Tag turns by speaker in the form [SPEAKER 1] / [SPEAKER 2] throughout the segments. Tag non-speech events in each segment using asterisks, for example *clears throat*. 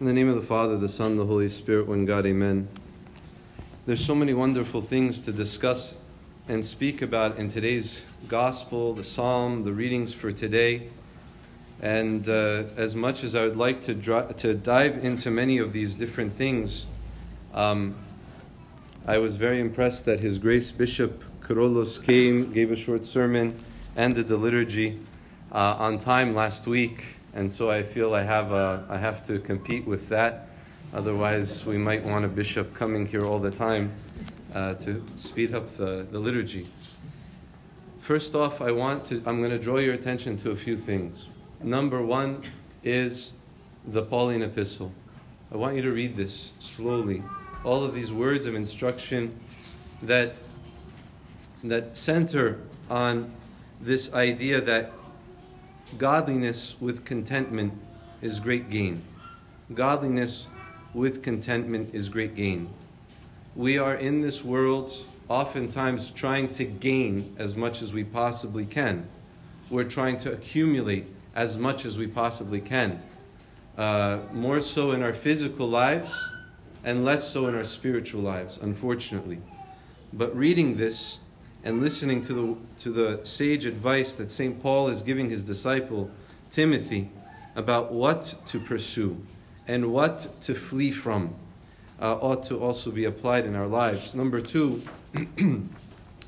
[SPEAKER 1] In the name of the Father, the Son, the Holy Spirit, one God, amen. There's so many wonderful things to discuss and speak about in today's gospel, the psalm, the readings for today. And uh, as much as I would like to, dri- to dive into many of these different things, um, I was very impressed that His Grace Bishop Kyrillos came, gave a short sermon, ended the liturgy uh, on time last week and so I feel I have a, I have to compete with that. Otherwise, we might want a bishop coming here all the time uh, to speed up the, the liturgy. First off, I want to I'm going to draw your attention to a few things. Number one is the Pauline epistle. I want you to read this slowly. All of these words of instruction that that center on this idea that Godliness with contentment is great gain. Godliness with contentment is great gain. We are in this world oftentimes trying to gain as much as we possibly can. We're trying to accumulate as much as we possibly can. Uh, more so in our physical lives and less so in our spiritual lives, unfortunately. But reading this, and listening to the, to the sage advice that St. Paul is giving his disciple, Timothy, about what to pursue and what to flee from, uh, ought to also be applied in our lives. Number two, *clears throat*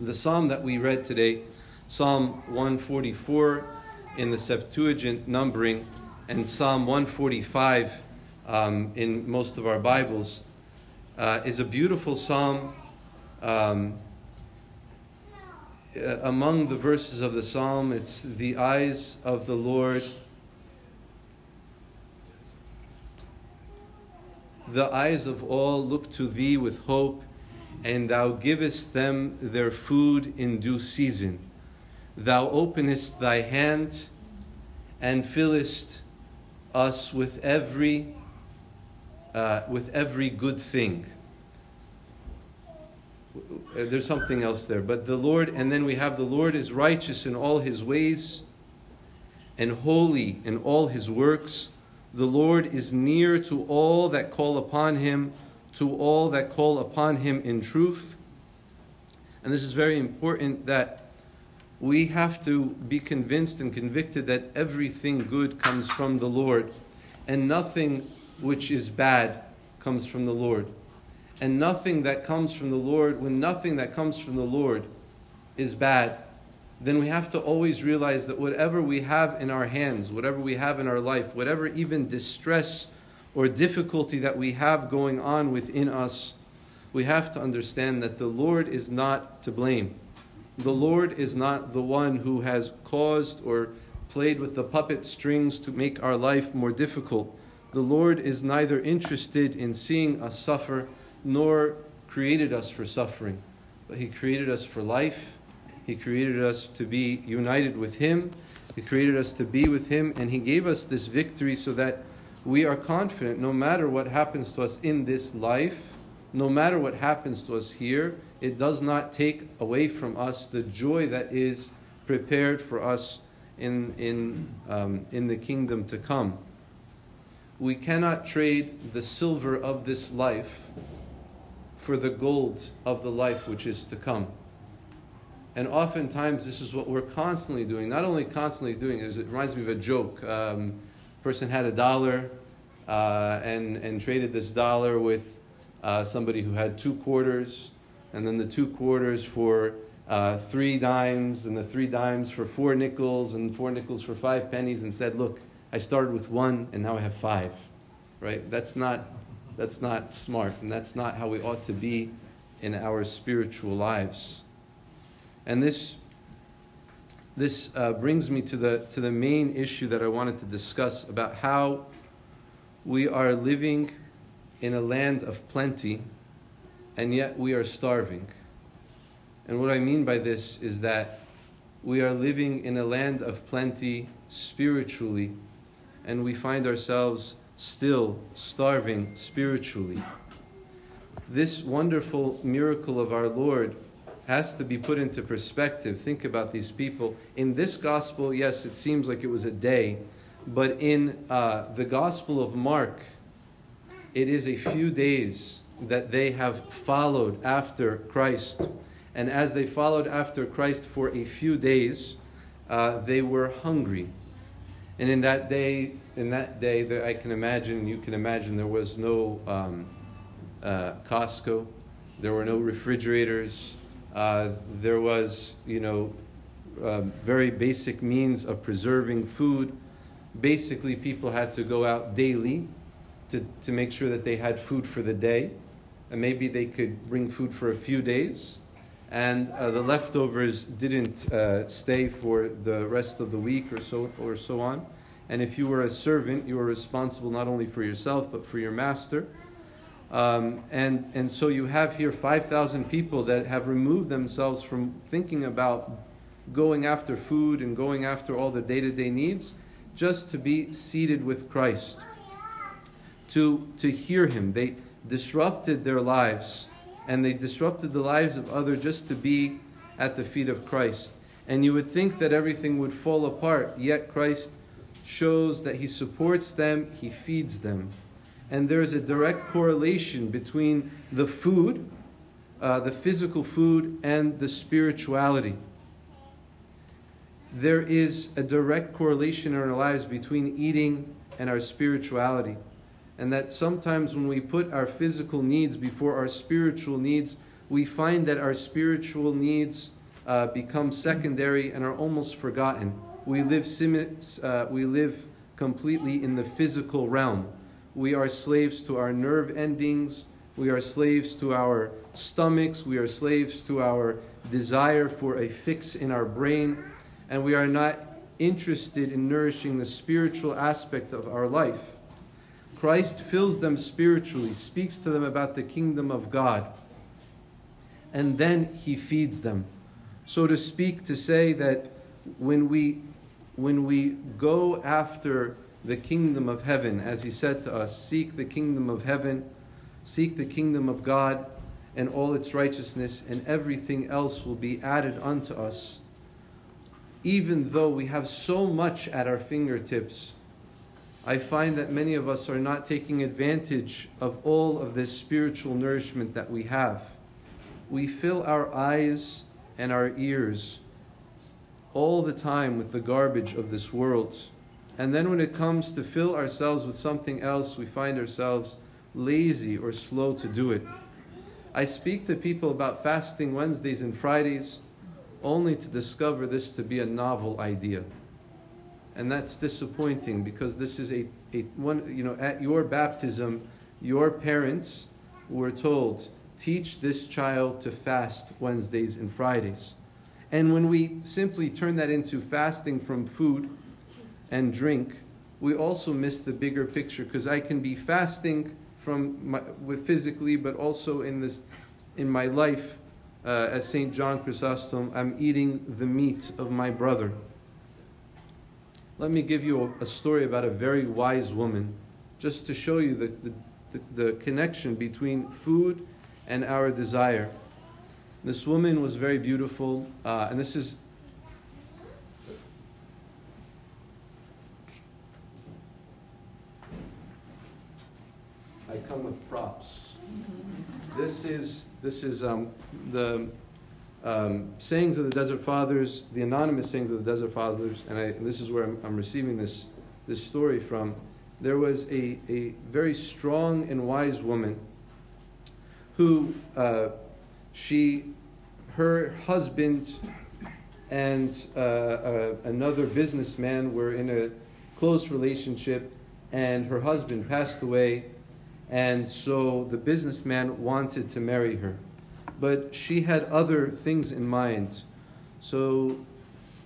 [SPEAKER 1] the psalm that we read today, Psalm 144 in the Septuagint numbering, and Psalm 145 um, in most of our Bibles, uh, is a beautiful psalm. Um, uh, among the verses of the psalm, it's the eyes of the Lord. The eyes of all look to thee with hope, and thou givest them their food in due season. Thou openest thy hand and fillest us with every uh, with every good thing. Uh, there's something else there. But the Lord, and then we have the Lord is righteous in all his ways and holy in all his works. The Lord is near to all that call upon him, to all that call upon him in truth. And this is very important that we have to be convinced and convicted that everything good comes from the Lord and nothing which is bad comes from the Lord and nothing that comes from the Lord, when nothing that comes from the Lord is bad, then we have to always realize that whatever we have in our hands, whatever we have in our life, whatever even distress or difficulty that we have going on within us, we have to understand that the Lord is not to blame. The Lord is not the one who has caused or played with the puppet strings to make our life more difficult. The Lord is neither interested in seeing us suffer nor created us for suffering, but He created us for life. He created us to be united with Him. He created us to be with Him, and He gave us this victory so that we are confident no matter what happens to us in this life, no matter what happens to us here, it does not take away from us the joy that is prepared for us in, in, um, in the kingdom to come. We cannot trade the silver of this life for the gold of the life which is to come. And oftentimes, this is what we're constantly doing. Not only constantly doing it, it reminds me of a joke. Um, person had a dollar uh, and, and traded this dollar with uh, somebody who had two quarters, and then the two quarters for uh, three dimes, and the three dimes for four nickels, and four nickels for five pennies, and said, Look, I started with one, and now I have five. Right? That's not that's not smart, and that's not how we ought to be in our spiritual lives. And this, this uh, brings me to the, to the main issue that I wanted to discuss about how we are living in a land of plenty, and yet we are starving. And what I mean by this is that we are living in a land of plenty spiritually, and we find ourselves still starving spiritually. This wonderful miracle of our Lord has to be put into perspective. Think about these people. In this gospel, yes, it seems like it was a day, but in uh, the gospel of Mark, it is a few days that they have followed after Christ. And as they followed after Christ for a few days, uh, they were hungry. And in that day, in that day, that I can imagine, you can imagine, there was no um, uh, Costco, there were no refrigerators, uh, there was, you know, um, very basic means of preserving food. Basically, people had to go out daily to, to make sure that they had food for the day. And maybe they could bring food for a few days. And uh, the leftovers didn't uh, stay for the rest of the week or so, or so on. And if you were a servant, you were responsible not only for yourself, but for your master. Um, and, and so you have here 5,000 people that have removed themselves from thinking about going after food and going after all the day to day needs just to be seated with Christ to, to hear him. They disrupted their lives and they disrupted the lives of others just to be at the feet of Christ. And you would think that everything would fall apart, yet Christ shows that he supports them, he feeds them. And there's a direct correlation between the food, uh, the physical food, and the spirituality. There is a direct correlation in our lives between eating and our spirituality and that sometimes when we put our physical needs before our spiritual needs, we find that our spiritual needs uh, become secondary and are almost forgotten. We live, uh, we live completely in the physical realm. We are slaves to our nerve endings. We are slaves to our stomachs. We are slaves to our desire for a fix in our brain. And we are not interested in nourishing the spiritual aspect of our life. Christ fills them spiritually, speaks to them about the kingdom of God, and then he feeds them. So to speak, to say that when we when we go after the kingdom of heaven, as he said to us, seek the kingdom of heaven, seek the kingdom of God and all its righteousness, and everything else will be added unto us. Even though we have so much at our fingertips, I find that many of us are not taking advantage of all of this spiritual nourishment that we have. We fill our eyes and our ears all the time with the garbage of this world. And then when it comes to fill ourselves with something else, we find ourselves lazy or slow to do it. I speak to people about fasting Wednesdays and Fridays only to discover this to be a novel idea and that's disappointing because this is a, a one you know at your baptism your parents were told teach this child to fast wednesdays and fridays and when we simply turn that into fasting from food and drink we also miss the bigger picture because i can be fasting from my, with physically but also in this in my life uh, as st john chrysostom i'm eating the meat of my brother let me give you a, a story about a very wise woman, just to show you the, the, the, the connection between food and our desire. This woman was very beautiful, uh, and this is I come with props. This is this is um, the um, sayings of the Desert Fathers, the anonymous sayings of the Desert Fathers, and, I, and this is where I'm, I'm, receiving this, this story from. There was a, a very strong and wise woman who uh, she, her husband, and uh, uh, another businessman were in a close relationship, and her husband passed away, and so the businessman wanted to marry her but she had other things in mind. So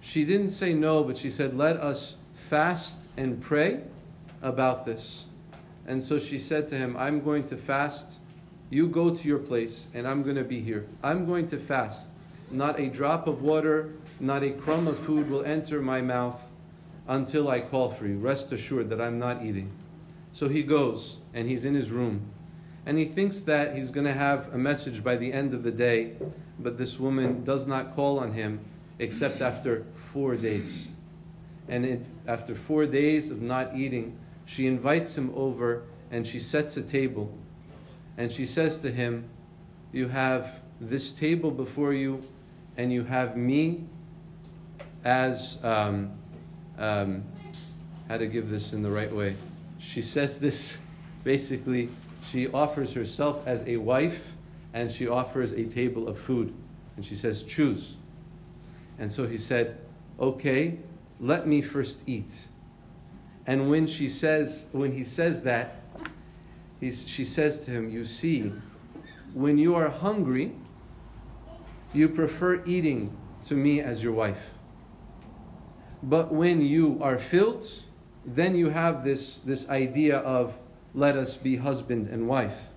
[SPEAKER 1] she didn't say no, but she said, Let us fast and pray about this. And so she said to him, I'm going to fast. You go to your place, and I'm going to be here. I'm going to fast. Not a drop of water, not a crumb of food will enter my mouth until I call for you. Rest assured that I'm not eating. So he goes, and he's in his room and he thinks that he's going to have a message by the end of the day, but this woman does not call on him except after four days. And it, after four days of not eating, she invites him over and she sets a table. And she says to him, You have this table before you, and you have me as, um, um, how to give this in the right way. She says this *laughs* basically, she offers herself as a wife and she offers a table of food. And she says, Choose. And so he said, Okay, let me first eat. And when she says, when he says that, he's, she says to him, You see, when you are hungry, you prefer eating to me as your wife. But when you are filled, then you have this, this idea of let us be husband and wife.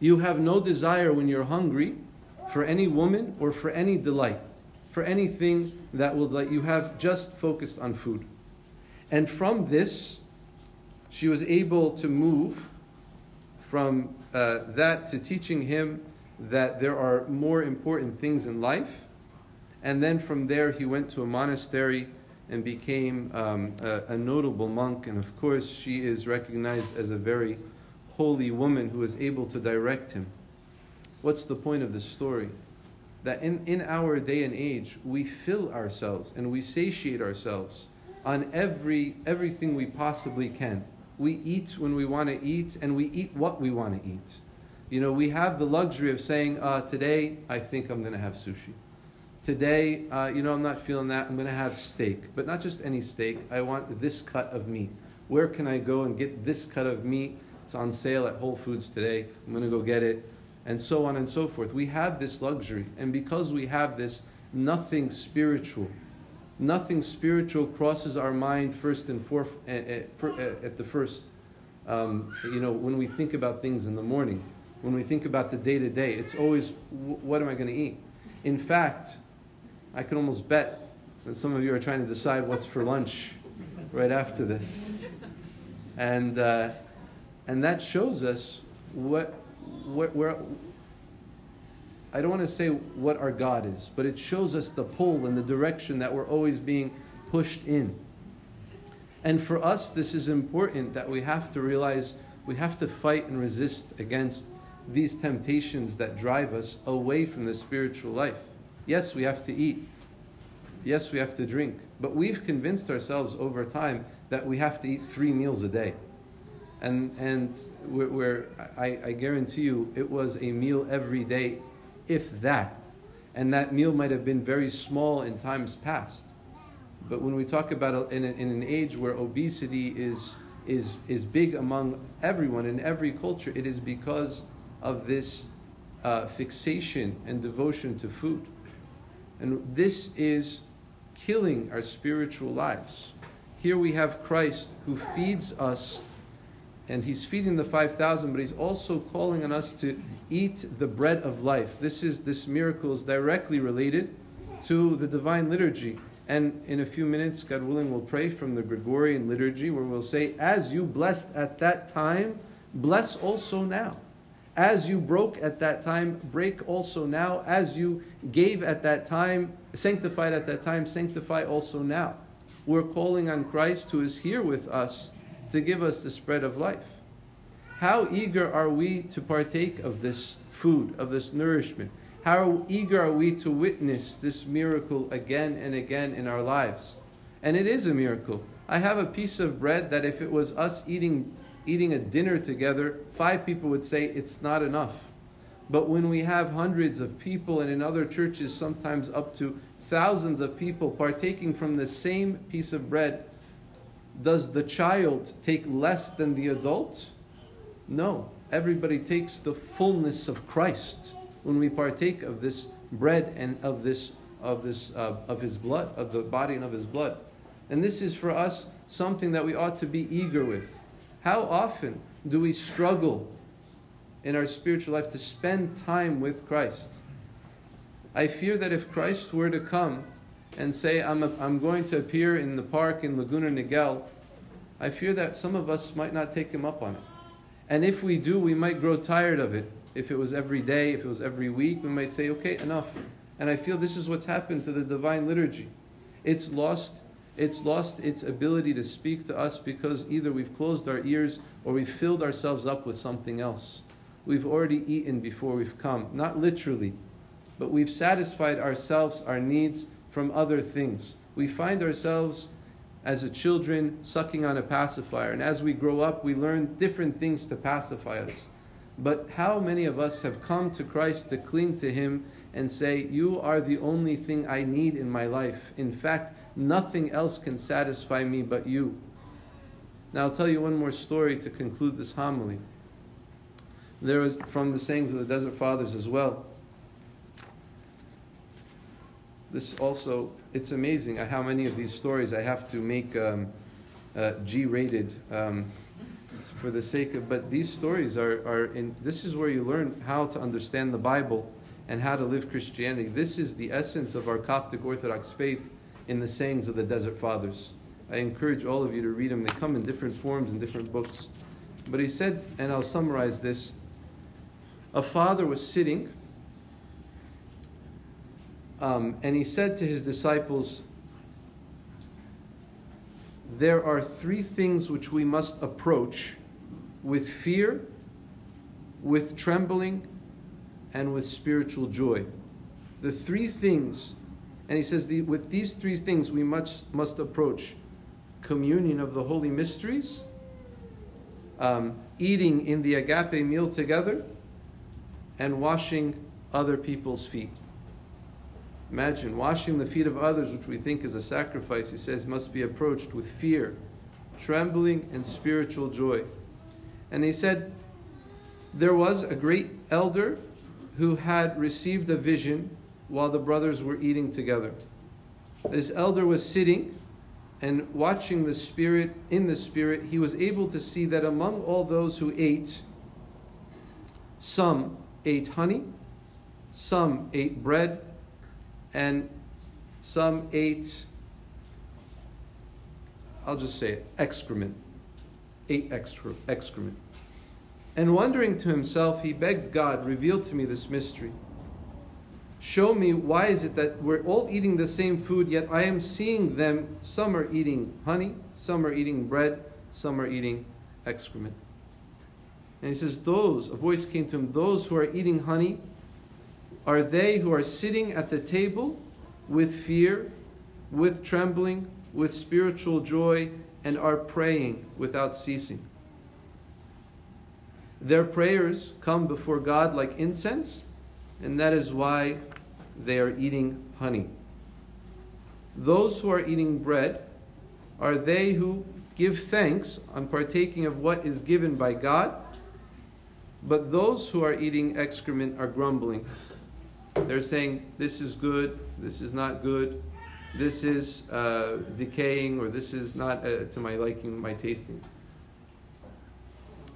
[SPEAKER 1] You have no desire when you're hungry for any woman or for any delight, for anything that will delight. You have just focused on food. And from this, she was able to move from uh, that to teaching him that there are more important things in life. And then from there, he went to a monastery and became um, a, a, notable monk. And of course, she is recognized as a very holy woman who was able to direct him. What's the point of this story? That in, in our day and age, we fill ourselves and we satiate ourselves on every, everything we possibly can. We eat when we want to eat, and we eat what we want to eat. You know, we have the luxury of saying, uh, today I think I'm going to have sushi. Today, uh, you know, I'm not feeling that. I'm going to have steak, but not just any steak. I want this cut of meat. Where can I go and get this cut of meat? It's on sale at Whole Foods today. I'm going to go get it. And so on and so forth. We have this luxury. And because we have this, nothing spiritual, nothing spiritual crosses our mind first and fourth, at, at, at the first. Um, you know, when we think about things in the morning, when we think about the day to day, it's always, what am I going to eat? In fact, I can almost bet that some of you are trying to decide what's for lunch right after this. And, uh, and that shows us what, what, where, I don't want to say what our God is, but it shows us the pull and the direction that we're always being pushed in. And for us, this is important that we have to realize we have to fight and resist against these temptations that drive us away from the spiritual life. Yes, we have to eat. Yes, we have to drink. But we've convinced ourselves over time that we have to eat three meals a day. And, and where, I, I guarantee you, it was a meal every day, if that. And that meal might have been very small in times past. But when we talk about in, in an age where obesity is, is, is big among everyone in every culture, it is because of this uh, fixation and devotion to food. And this is killing our spiritual lives. Here we have Christ who feeds us, and he's feeding the 5,000, but he's also calling on us to eat the bread of life. This is this miracle is directly related to the divine liturgy. And in a few minutes, God willing, we'll pray from the Gregorian liturgy where we'll say, As you blessed at that time, bless also now. As you broke at that time, break also now. As you gave at that time, sanctified at that time, sanctify also now. We're calling on Christ who is here with us to give us the spread of life. How eager are we to partake of this food, of this nourishment? How eager are we to witness this miracle again and again in our lives? And it is a miracle. I have a piece of bread that if it was us eating eating a dinner together, five people would say it's not enough. But when we have hundreds of people, and in other churches, sometimes up to thousands of people partaking from the same piece of bread, does the child take less than the adult? No. Everybody takes the fullness of Christ when we partake of this bread and of this of this uh, of his blood, of the body and of his blood. And this is for us something that we ought to be eager with. How often do we struggle in our spiritual life to spend time with Christ? I fear that if Christ were to come and say, I'm, a, I'm going to appear in the park in Laguna Niguel, I fear that some of us might not take him up on it. And if we do, we might grow tired of it. If it was every day, if it was every week, we might say, okay, enough. And I feel this is what's happened to the divine liturgy. It's lost It's lost its ability to speak to us because either we've closed our ears or we've filled ourselves up with something else. We've already eaten before we've come, not literally, but we've satisfied ourselves, our needs from other things. We find ourselves as a children sucking on a pacifier, and as we grow up, we learn different things to pacify us. But how many of us have come to Christ to cling to Him and say, You are the only thing I need in my life? In fact, nothing else can satisfy me but you. Now, I'll tell you one more story to conclude this homily. There was from the sayings of the Desert Fathers as well. This also, it's amazing how many of these stories I have to make um, uh, G rated. Um, for the sake of, but these stories are, are in, this is where you learn how to understand the Bible and how to live Christianity. This is the essence of our Coptic Orthodox faith in the sayings of the Desert Fathers. I encourage all of you to read them. They come in different forms in different books. But he said, and I'll summarize this a father was sitting, um, and he said to his disciples, There are three things which we must approach with fear, with trembling, and with spiritual joy. The three things, and he says, the, with these three things we must, must approach communion of the holy mysteries, um, eating in the agape meal together, and washing other people's feet. Imagine washing the feet of others, which we think is a sacrifice, he says, must be approached with fear, trembling, and spiritual joy. And he said, There was a great elder who had received a vision while the brothers were eating together. This elder was sitting and watching the Spirit, in the Spirit, he was able to see that among all those who ate, some ate honey, some ate bread, and some ate, I'll just say it, excrement. Ate excrement. And wondering to himself, he begged God, reveal to me this mystery. Show me why is it that we're all eating the same food, yet I am seeing them, some are eating honey, some are eating bread, some are eating excrement. And he says, Those, a voice came to him, those who are eating honey, are they who are sitting at the table with fear, with trembling, with spiritual joy, and are praying without ceasing. Their prayers come before God like incense, and that is why they are eating honey. Those who are eating bread are they who give thanks on partaking of what is given by God, but those who are eating excrement are grumbling. They're saying, This is good, this is not good, this is uh, decaying, or this is not uh, to my liking, my tasting.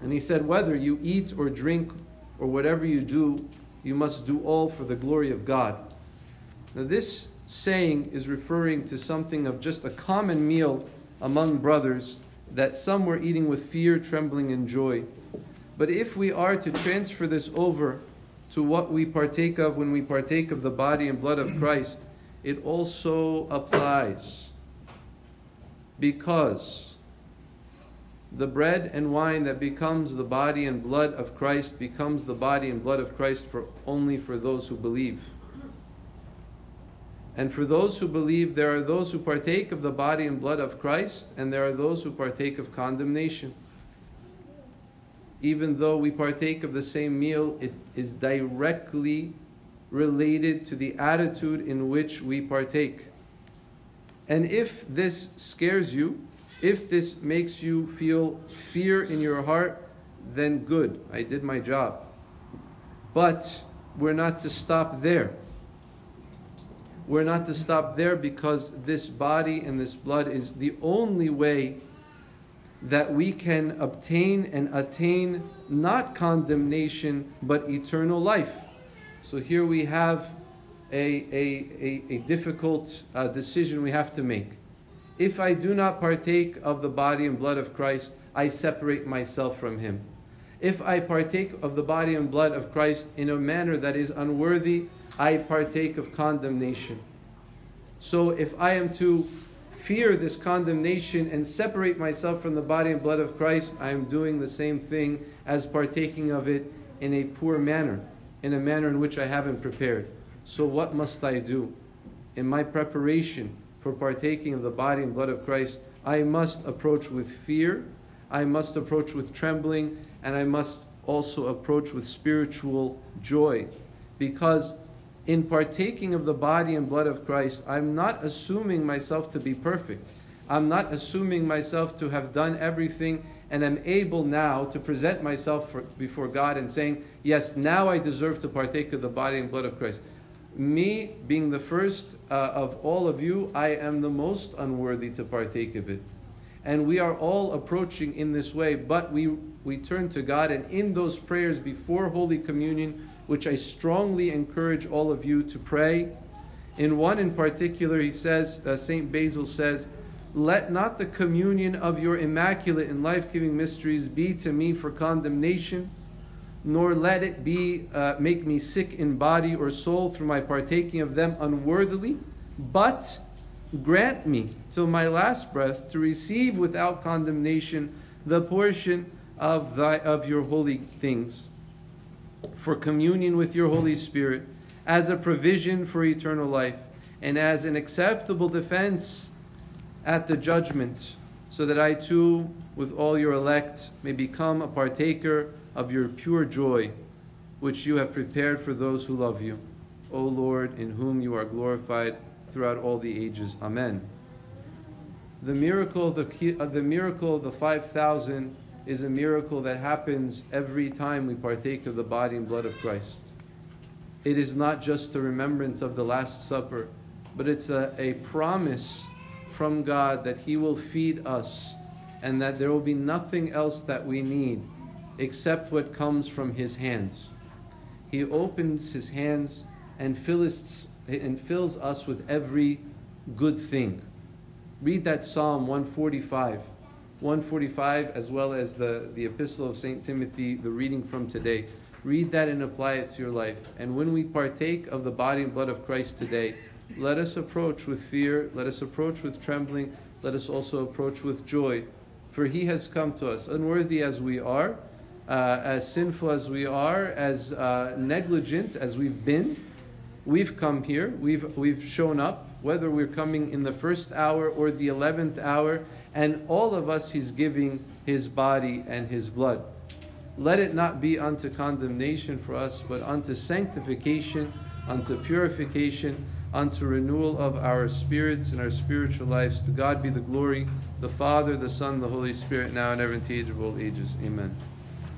[SPEAKER 1] And he said, Whether you eat or drink or whatever you do, you must do all for the glory of God. Now, this saying is referring to something of just a common meal among brothers that some were eating with fear, trembling, and joy. But if we are to transfer this over to what we partake of when we partake of the body and blood of Christ, it also applies. Because the bread and wine that becomes the body and blood of Christ becomes the body and blood of Christ for only for those who believe. And for those who believe, there are those who partake of the body and blood of Christ, and there are those who partake of condemnation. Even though we partake of the same meal, it is directly related to the attitude in which we partake. And if this scares you, if this makes you feel fear in your heart, then good, I did my job. But we're not to stop there. We're not to stop there because this body and this blood is the only way that we can obtain and attain not condemnation but eternal life. So here we have a, a, a, a difficult uh, decision we have to make. If I do not partake of the body and blood of Christ, I separate myself from him. If I partake of the body and blood of Christ in a manner that is unworthy, I partake of condemnation. So if I am to fear this condemnation and separate myself from the body and blood of Christ, I am doing the same thing as partaking of it in a poor manner, in a manner in which I haven't prepared. So, what must I do? In my preparation for partaking of the body and blood of Christ, I must approach with fear, I must approach with trembling, and I must also approach with spiritual joy. Because in partaking of the body and blood of Christ, I'm not assuming myself to be perfect. I'm not assuming myself to have done everything and I'm able now to present myself for, before God and saying, Yes, now I deserve to partake of the body and blood of Christ. Me being the first uh, of all of you, I am the most unworthy to partake of it. And we are all approaching in this way, but we, we turn to God, and in those prayers before Holy Communion, which I strongly encourage all of you to pray. In one in particular, he says, uh, St. Basil says, Let not the communion of your immaculate and life giving mysteries be to me for condemnation, nor let it be uh, make me sick in body or soul through my partaking of them unworthily, but grant me till my last breath to receive without condemnation the portion of thy of your holy things for communion with your Holy Spirit, as a provision for eternal life, and as an acceptable defense at the judgment, so that I too, with all your elect, may become a partaker of your pure joy, which you have prepared for those who love you. O Lord, in whom you are glorified throughout all the ages. Amen. The miracle, the, uh, the miracle of the 5,000 is a miracle that happens every time we partake of the body and blood of Christ. It is not just a remembrance of the Last Supper, but it's a, a promise from God that He will feed us and that there will be nothing else that we need except what comes from His hands. He opens His hands and fills, and fills us with every good thing. Read that Psalm 145. 145 as well as the, the epistle of St. Timothy, the reading from today. Read that and apply it to your life. And when we partake of the body and blood of Christ today, let us approach with fear, let us approach with trembling, let us also approach with joy. For he has come to us, unworthy as we are, uh, as sinful as we are, as uh, negligent as we've been. We've come here, we've, we've shown up, whether we're coming in the first hour or the eleventh hour, and all of us He's giving His body and His blood. Let it not be unto condemnation for us, but unto sanctification, unto purification, unto renewal of our spirits and our spiritual lives. To God be the glory, the Father, the Son, the Holy Spirit, now and ever in the age of all ages. Amen.